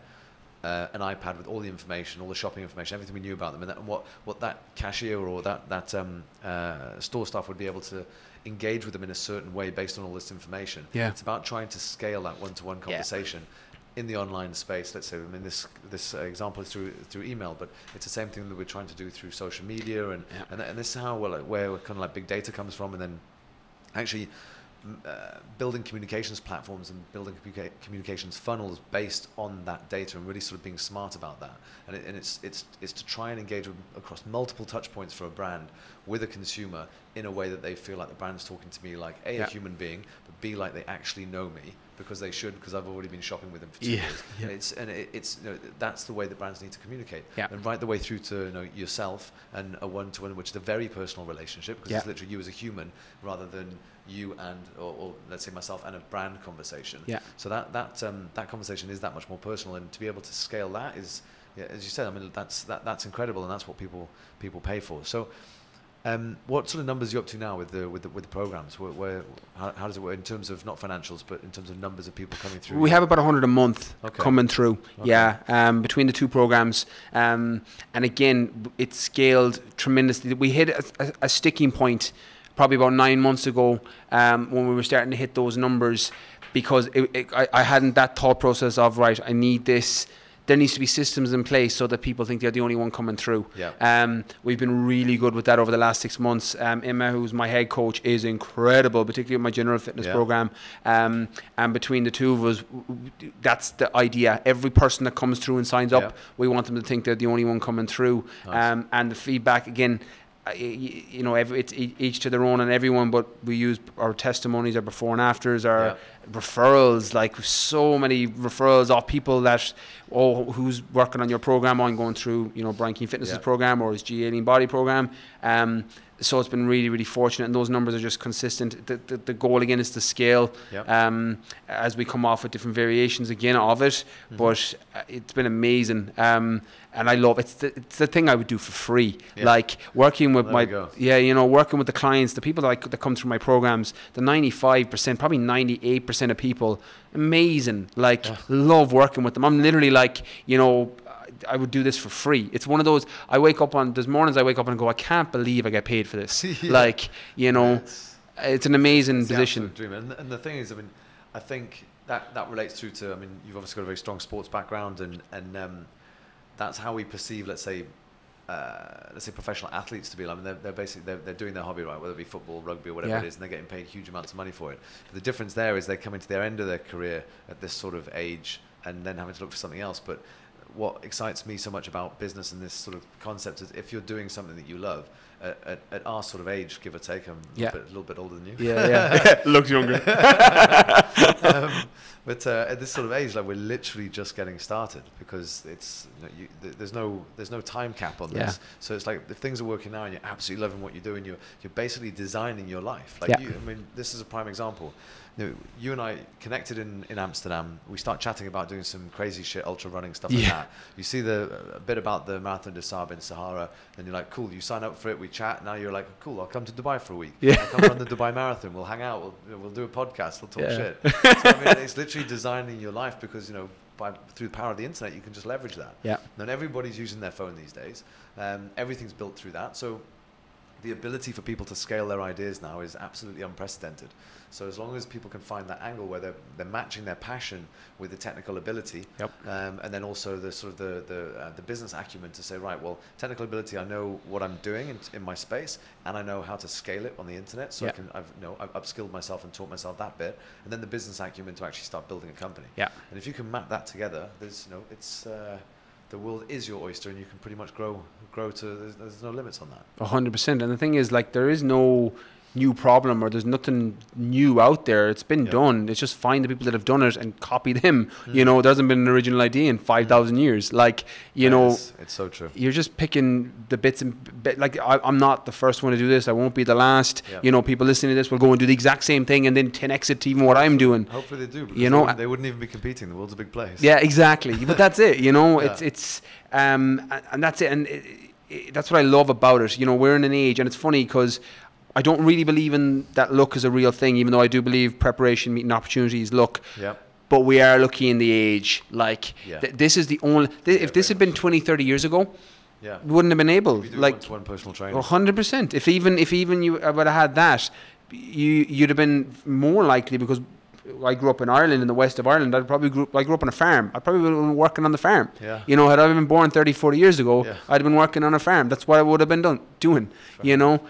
uh, an iPad with all the information, all the shopping information, everything we knew about them, and, that, and what, what that cashier or that, that um, uh, store staff would be able to engage with them in a certain way based on all this information. Yeah. It's about trying to scale that one-to-one Yeah. conversation in the online space. Let's say, I mean, this this uh, example is through through email, but it's the same thing that we're trying to do through social media, and Yeah. and, and this is how well like, where kind of like big data comes from, and then actually m- uh, building communications platforms and building communica- communications funnels based on that data and really sort of being smart about that. And, it, and it's, it's, it's to try and engage with, across multiple touch points for a brand with a consumer in a way that they feel like the brand's talking to me like A, Yeah. a human being, but B, like they actually know me because they should because I've already been shopping with them for two Yeah, years. yeah. And it's, and it, it's you know, that's the way that brands need to communicate. Yeah. And right the way through to you know, yourself and a one-to-one, which is a very personal relationship because it's literally you as a human rather than you and or, or let's say myself and a brand conversation. Yeah. So that that um, that conversation is that much more personal, and to be able to scale that is, yeah, as you said, I mean that's that, that's incredible, and that's what people people pay for. So. Um, what sort of numbers are you up to now with the with the, with the programs? Where, where how, how does it work in terms of not financials, but in terms of numbers of people coming through? We have about 100 a month Okay. coming through. Okay. Yeah, um, between the two programs. Um, and again, it's scaled tremendously. We hit a, a, a sticking point probably about nine months ago um, when we were starting to hit those numbers because it, it, I, I hadn't that thought process of, right, I need this. There needs to be systems in place so that people think they're the only one coming through. Yeah. Um, we've been really good with that over the last six months. Um, Emma, who's my head coach, is incredible, particularly with my general fitness Yeah. program. Um, and between the two of us, that's the idea. Every person that comes through and signs up, we want them to think they're the only one coming through. Nice. Um, and the feedback again. You know, every, it's each to their own and everyone, but we use our testimonies, our before and afters, our Yeah. referrals. Like so many referrals of people that, oh, who's working on your program? I'm going through, you know, Brian Keane Fitness's Yeah. program or his GAA Lean Body program. Um, so it's been really, really fortunate, and those numbers are just consistent. The, the, the goal again is to scale Yep. um, as we come off with different variations again of it. Mm-hmm. But uh, it's been amazing, um, and I love it's the, it's the thing I would do for free. Yeah. Like working with There my yeah, you know, working with the clients, the people that, I, that come through my programs, the ninety five percent, probably ninety eight percent percent of people, amazing. Like Yeah. love working with them. I'm literally like, you know, I would do this for free. It's one of those. I wake up on. There's mornings I wake up and go, I can't believe I get paid for this. Yeah. Like, you know, It's- it's an amazing It's position. Dream. And, and the thing is, I mean, I think that, that relates through to, I mean, you've obviously got a very strong sports background, and, and um, that's how we perceive, let's say, uh, let's say professional athletes to be. I mean, they're, they're basically they're, they're doing their hobby right, whether it be football, rugby, or whatever Yeah. it is, and they're getting paid huge amounts of money for it. But the difference there is they're coming to their end of their career at this sort of age, and then having to look for something else. But what excites me so much about business and this sort of concept is if you're doing something that you love at, at, at our sort of age, give or take, I'm Yeah. a, bit, a little bit older than you. Yeah, yeah. Looked younger. um, but uh, at this sort of age, like we're literally just getting started because it's you know, you, th- there's no there's no time cap on this. So it's like if things are working now and you're absolutely loving what you're doing, you're you're basically designing your life. Like Yeah. you, I mean, this is a prime example. You, know, you and I connected in, in Amsterdam. We start chatting about doing some crazy shit, ultra running stuff like Yeah. that. You see the a bit about the Marathon des Sables in Sahara, and you're like, cool. You sign up for it. We chat. Now you're like, cool. I'll come to Dubai for a week. Yeah. I'll come run the Dubai Marathon. We'll hang out. We'll we'll do a podcast. We'll talk Yeah. shit. So I mean, it's literally designing your life because you know by through the power of the internet you can just leverage that. Yeah. And everybody's using their phone these days. Um, everything's built through that. So the ability for people to scale their ideas now is absolutely unprecedented. So as long as people can find that angle where they're, they're matching their passion with the technical ability, Yep. um, and then also the sort of the the, uh, the business acumen to say, right, well, technical ability, I know what I'm doing in, in my space, and I know how to scale it on the internet. So I can I've you know, I've upskilled myself and taught myself that bit, and then the business acumen to actually start building a company. Yeah. And if you can map that together, there's you know, it's uh, the world is your oyster, and you can pretty much grow grow to. There's, there's no limits on that. A hundred percent. And the thing is, like, there is no new problem or there's nothing new out there. It's been Yeah. done. It's just find the people that have done it and copy them. You Mm. know, there hasn't been an original idea in five thousand years. Like, you Yeah, know, it's, so true. you're just picking the bits and bit, like I, I'm not the first one to do this. I won't be the last. Yeah. You know, people listening to this will go and do the exact same thing and then 10x it to even what I'm doing. Hopefully they do. Because You know, they wouldn't even be competing. The world's a big place. Yeah, exactly. but that's it. You know, Yeah. it's it's um and, and that's it. And it, it, that's what I love about it. You know, we're in an age, and it's funny because. I don't really believe in that luck as a real thing, even though I do believe preparation meeting opportunities luck. Yep. But we are lucky in the age. Like, Yeah. th- this is the only. Th- Yeah, if this had been much. 20, 30 years ago, Yeah. we wouldn't have been able. Like, one-to-one personal training. a hundred percent. If even if even you uh, would have had that, you you'd have been more likely because I grew up in Ireland, in the west of Ireland. I probably grew I grew up on a farm. I probably would have been working on the farm. Yeah. You know, had I been born 30, 40 years ago, Yeah. I'd have been working on a farm. That's what I would have been done doing. You know,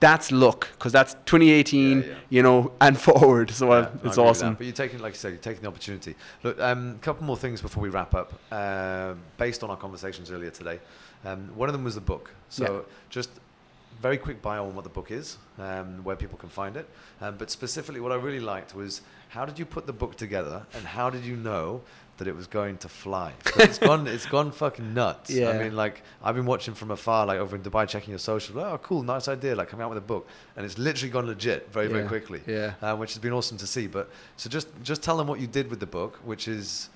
that's luck because that's 2018. Yeah, yeah. You know, and forward. So Yeah, it's agree with that. awesome. But you're taking, like you said, you're taking the opportunity. Look, a um, couple more things before we wrap up. Uh, based on our conversations earlier today, um, one of them was the book. So just very quick bio on what the book is, um, where people can find it. Um, but specifically, what I really liked was how did you put the book together, and how did you know that it was going to fly? it's gone, it's gone fucking nuts. Yeah. I mean, like I've been watching from afar, like over in Dubai, checking your socials. Oh, cool, nice idea, like coming out with a book, and it's literally gone legit very, very quickly yeah. uh, which has been awesome to see. But so just just tell them what you did with the book, which is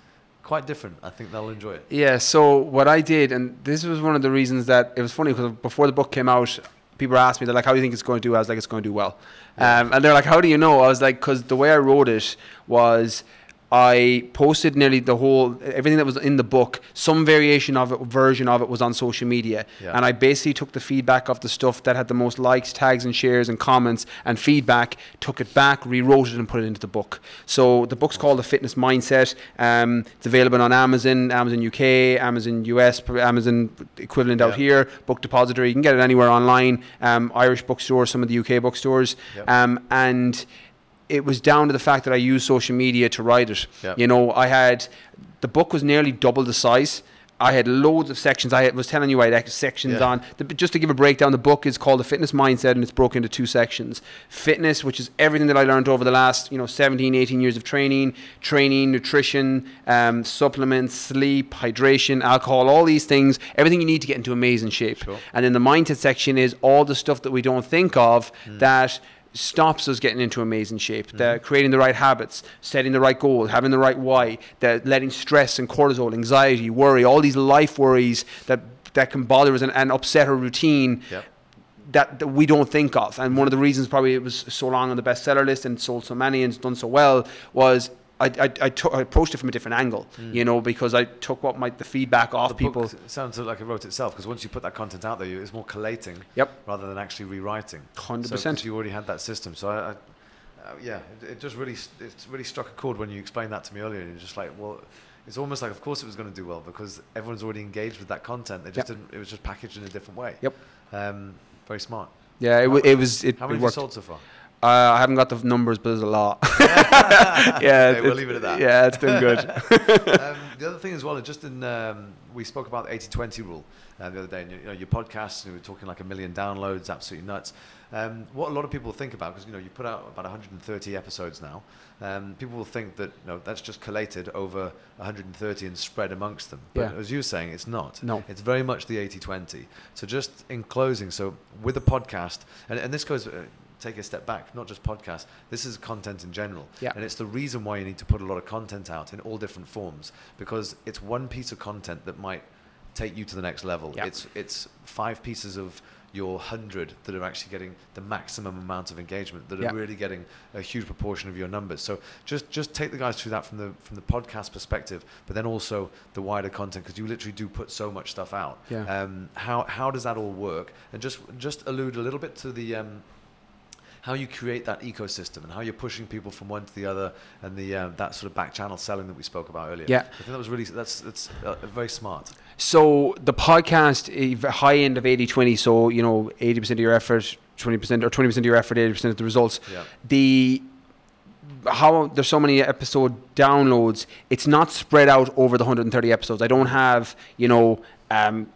quite different. I think they'll enjoy it. Yeah, so what I did, and this was one of the reasons that it was funny because before the book came out, people asked me, they're like, how do you think it's going to do? I was like, it's going to do well. Um, and they're like, how do you know? I was like, because the way I wrote it was I posted nearly the whole, everything that was in the book, some variation of it, version of it was on social media. Yeah. And I basically took the feedback of the stuff that had the most likes, tags, and shares, and comments, and feedback, took it back, rewrote it, and put it into the book. So the book's called The Fitness Mindset. Um, it's available on Amazon, Amazon UK, Amazon US, Amazon equivalent out here, Book Depository. You can get it anywhere online, um, Irish bookstores, some of the UK bookstores. Yep. Um, and it was down to the fact that I used social media to write it. Yep. You know, I had the book was nearly double the size. I had loads of sections. I was telling you I had sections Yeah. on. The, just to give a breakdown, the book is called The Fitness Mindset and it's broken into two sections. Fitness, which is everything that I learned over the last, you know, 17, 18 years of training, training, nutrition, um, supplements, sleep, hydration, alcohol, all these things, everything you need to get into amazing shape. Sure. And then the mindset section is all the stuff that we don't think of Hmm. that stops us getting into amazing shape. Mm-hmm. The creating the right habits, setting the right goal, having the right why, the letting stress and cortisol, anxiety, worry, all these life worries that that can bother us and, and upset our routine. Yep. that, that we don't think of. And one of the reasons probably it was so long on the bestseller list and sold so many and done so well was I, I, I, took, I approached it from a different angle, you know, because I took what might the feedback off The people. sounds like it wrote itself because once you put that content out there, it's more collating Yep. rather than actually rewriting. Hundred So, percent. you already had that system. So I, I uh, yeah, it, it just really it's really struck a chord when you explained that to me earlier. And you're just like, well, it's almost like, of course, it was going to do well because everyone's already engaged with that content. They just Yep. didn't. It was just packaged in a different way. Yep. Um, very smart. Yeah, it, wa- it was it, How it many have you sold so far? Uh, I haven't got the numbers, but there's a lot. yeah, Okay, it's- we'll leave it at that. Yeah, it's doing good. um, the other thing as well, just in um, we spoke about the 80-20 rule uh, the other day, and you, you know your podcast, you were talking like a million downloads, absolutely nuts. Um, what a lot of people think about, because you know you put out about 130 episodes now, um, people will think that you know, that's just collated over 130 and spread amongst them. But Yeah. as you were saying, it's not. No. It's very much the 80-20. So just in closing, so with a podcast, and, and this goes. Uh, Take a step back, not just podcast. This is content in general. Yeah. And it's the reason why you need to put a lot of content out in all different forms because it's one piece of content that might take you to the next level. Yeah. It's it's five pieces of your hundred that are actually getting the maximum amount of engagement that Yeah. are really getting a huge proportion of your numbers. So just just take the guys through that from the from the podcast perspective, but then also the wider content because you literally do put so much stuff out. Yeah. Um, how how does that all work? And just just allude a little bit to the um, how you create that ecosystem and how you're pushing people from one to the other and the uh, that sort of back channel selling that we spoke about earlier. Yeah. I think that was really that's that's uh, very smart. So the podcast, high end of 80-20, so, you know, 80% of your effort, 20% or 20% of your effort, 80% of the results. Yeah. The how there's so many episode downloads, it's not spread out over the 130 episodes. I don't have, you know, um,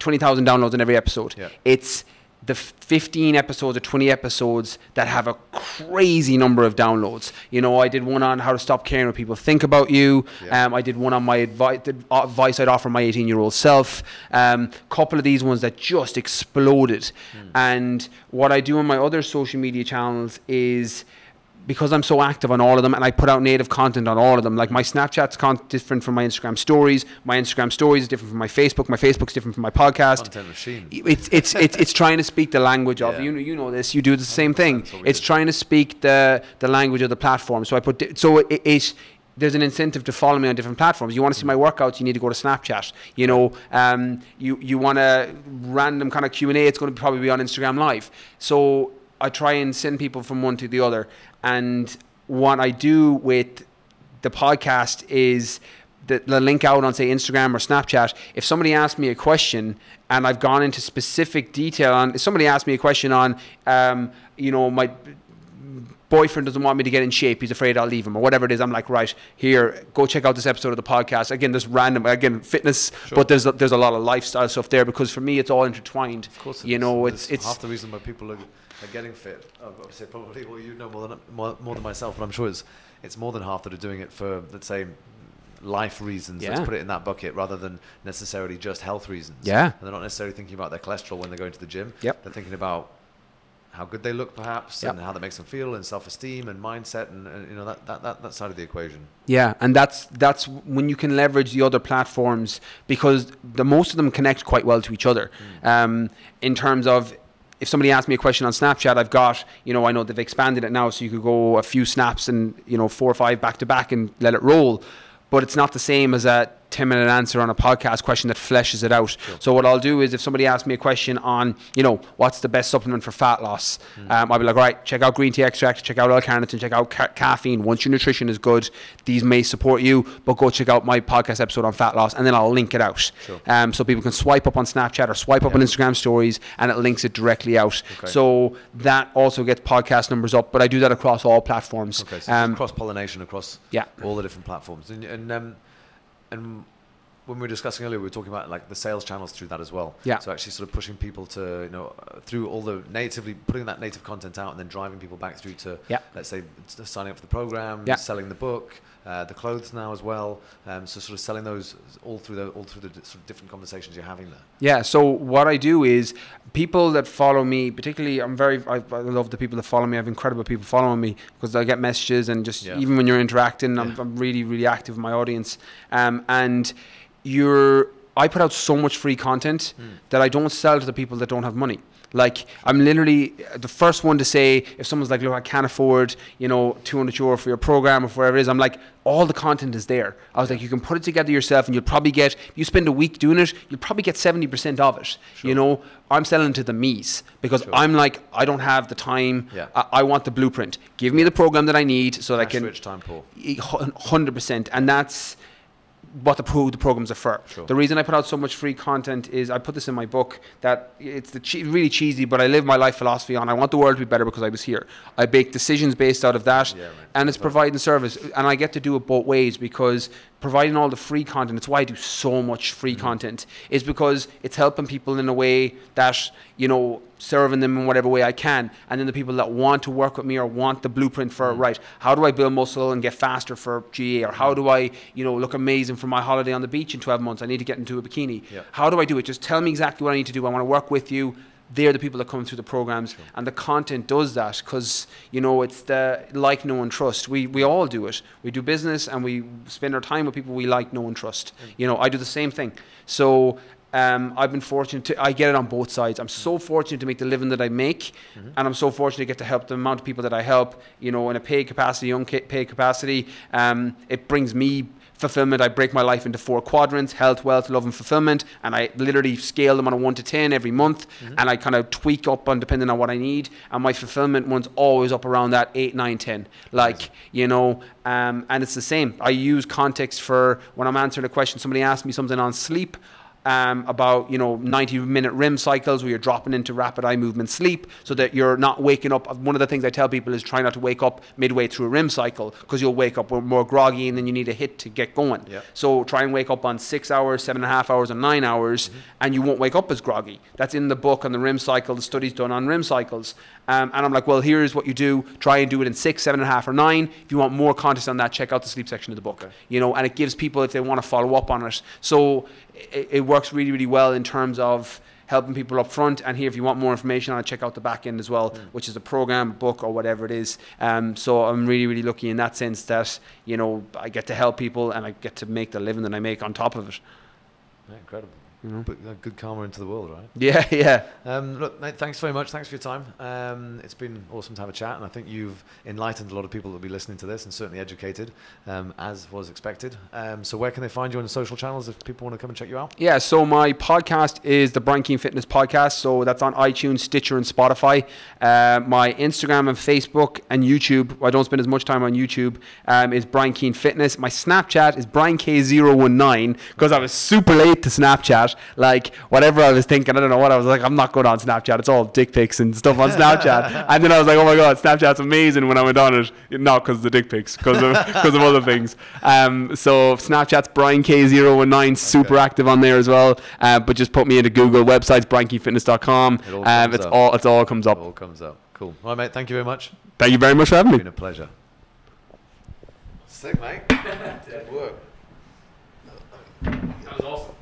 20,000 downloads in every episode. Yeah. It's the 15 episodes or 20 episodes that have a crazy number of downloads. You know, I did one on how to stop caring what people think about you. Yeah. Um, I did one on my advice, the advice I'd offer my 18 year old self. Um, couple of these ones that just exploded. And what I do on my other social media channels is because I'm so active on all of them and I put out native content on all of them. Like my Snapchat's con- different from my Instagram stories. My Instagram stories is different from my Facebook. My Facebook's different from my podcast. Content machine. It's it's it's it's trying to speak the language of Yeah. you know you know this you do the same thing. That's what we It's do. trying to speak the the language of the platform. So I put di- so it, it there's an incentive to follow me on different platforms. You want to see my workouts, you need to go to Snapchat. You know, um, you you want a random kind of Q and A. It's going to probably be on Instagram Live. So I try and send people from one to the other. And what I do with the podcast is the, the link out on say Instagram or Snapchat. If somebody asks me a question and I've gone into specific detail on, if somebody asks me a question on, um, you know, my boyfriend doesn't want me to get in shape, he's afraid I'll leave him or whatever it is. I'm like, right here, go check out this episode of the podcast. Again, there's random, again, fitness, but there's there's a lot of lifestyle stuff there because for me it's all intertwined. Of course, you is. know, it's it's half the reason why people are, are getting fit. I would say probably well, you know more than more, more than myself, but I'm sure it's it's more than half that are doing it for let's say life reasons. Yeah. Let's put it in that bucket rather than necessarily just health reasons. Yeah. and they're not necessarily thinking about their cholesterol when they're going to the gym. Yep. they're thinking about how good they look, perhaps, Yep. and how that makes them feel, and self-esteem and mindset, and, and you know that, that, that, that side of the equation. Yeah, and that's that's when you can leverage the other platforms because the most of them connect quite well to each other. Um, in terms of if somebody asks me a question on Snapchat, I've got you know I know they've expanded it now, so you could go a few snaps and you know four or five back to back and let it roll. But it's not the same as a 10 minute answer on a podcast question that fleshes it out. So what I'll do is if somebody asks me a question on, you know, what's the best supplement for fat loss, um, I'll be like, all right, check out green tea extract, check out L-carnitine, check out ca- caffeine. Once your nutrition is good, these may support you, but go check out my podcast episode on fat loss and then I'll link it out. Sure. Um, so people can swipe up on Snapchat or swipe up on Instagram stories and it links it directly out. Okay. So that also gets podcast numbers up, but I do that across all platforms. Okay, so Um, cross pollination across yeah. all the different platforms, and and um, and when we were discussing earlier, we were talking about like the sales channels through that as well. Yeah. So actually, sort of pushing people to you know uh, through all the natively putting that native content out, and then driving people back through to Yeah. let's say signing up for the program, Yeah. selling the book, uh, the clothes now as well. Um, so sort of selling those all through the all through the sort of different conversations you're having there. Yeah. So what I do is people that follow me, particularly, I'm very, I, I love the people that follow me. I have incredible people following me because I get messages and just Yeah. even when you're interacting, I'm, Yeah. I'm really, really active with my audience. Um, and you're I put out so much free content Hmm. that I don't sell to the people that don't have money. Like I'm literally uh, the first one to say if someone's like, look, I can't afford, you know, 200 euro for your program or whatever it is. I'm like, all the content is there. I was like, you can put it together yourself, and you'll probably get. You spend a week doing it, you'll probably get 70% of it. You know, I'm selling to the me's because Sure. I'm like, I don't have the time. Yeah. I, I want the blueprint. Give me the program that I need so that I can rich time pool. hundred percent, and that's what the pro- the programs are for. Sure. The reason I put out so much free content is I put this in my book that it's the che- really cheesy, but I live my life philosophy on. I want the world to be better because I was here. I make decisions based out of that, Yeah, right. and it's providing service, and I get to do it both ways because providing all the free content. It's why I do so much free Mm-hmm. content is because it's helping people in a way that you know serving them in whatever way I can, and then the people that want to work with me or want the blueprint for Mm-hmm. right. How do I build muscle and get faster for GAA, or how do I you know look amazing for my holiday on the beach in 12 months? I need to get into a bikini. Yeah. How do I do it? Just tell me exactly what I need to do. I want to work with you. They're the people that come through the programs, and the content does that because you know it's the like, know, and trust. We we all do it. We do business, and we spend our time with people we like, know, and trust. You know, I do the same thing. So um, I've been fortunate to I get it on both sides. I'm so fortunate to make the living that I make, and I'm so fortunate to get to help the amount of people that I help. You know, in a paid capacity, unpaid capacity. Um, it brings me fulfillment. I break my life into four quadrants: health, wealth, love, and fulfillment. And I literally scale them on a one to ten every month, and I kind of tweak up on depending on what I need. And my fulfillment one's always up around that eight, nine, ten. Like you know, um, and it's the same. I use context for when I'm answering a question. Somebody asked me something on sleep um, about you know 90 minute REM cycles where you're dropping into rapid eye movement sleep so that you're not waking up. One of the things I tell people is try not to wake up midway through a REM cycle because you'll wake up more groggy and then you need a hit to get going. Yeah. So try and wake up on six hours, seven and a half hours, and nine hours, and you won't wake up as groggy. That's in the book on the REM cycle. The studies done on REM cycles. Um, and I'm like, well, here's what you do. Try and do it in six, seven and a half, or nine. If you want more content on that, check out the sleep section of the book. Okay. You know, and it gives people if they want to follow up on it. So it, it works really, really well in terms of helping people up front. And here, if you want more information on it, check out the back end as well, which is a program, book, or whatever it is. Um, so I'm really, really lucky in that sense that you know I get to help people and I get to make the living that I make on top of it. Yeah, incredible. You know? But uh, good karma into the world, right? Yeah, yeah. Um, look, mate, thanks very much. Thanks for your time. Um, it's been awesome to have a chat, and I think you've enlightened a lot of people that will be listening to this, and certainly educated, um, as was expected. Um, so, where can they find you on the social channels if people want to come and check you out? Yeah, so my podcast is the Brian Keane Fitness Podcast. So that's on iTunes, Stitcher, and Spotify. Uh, my Instagram and Facebook and YouTube, I don't spend as much time on YouTube, um, is Brian Keane Fitness. My Snapchat is Brian K019 because I was super late to Snapchat. Like, whatever I was thinking, I don't know what I was like, I'm not going on Snapchat. It's all dick pics and stuff on Snapchat. and then I was like, oh my God, Snapchat's amazing when I went on it. Not because of the dick pics, because of, because of other things. Um, so Snapchat's Brian K019, super active on there as well. Uh, but just put me into Google websites, briankeanefitness.com. It all Um, it's up. all it's all comes It up. all comes up. Cool. All right, mate. Thank you very much. Thank you very much for having It's me. been a pleasure. Sick, mate. Good work. That was awesome.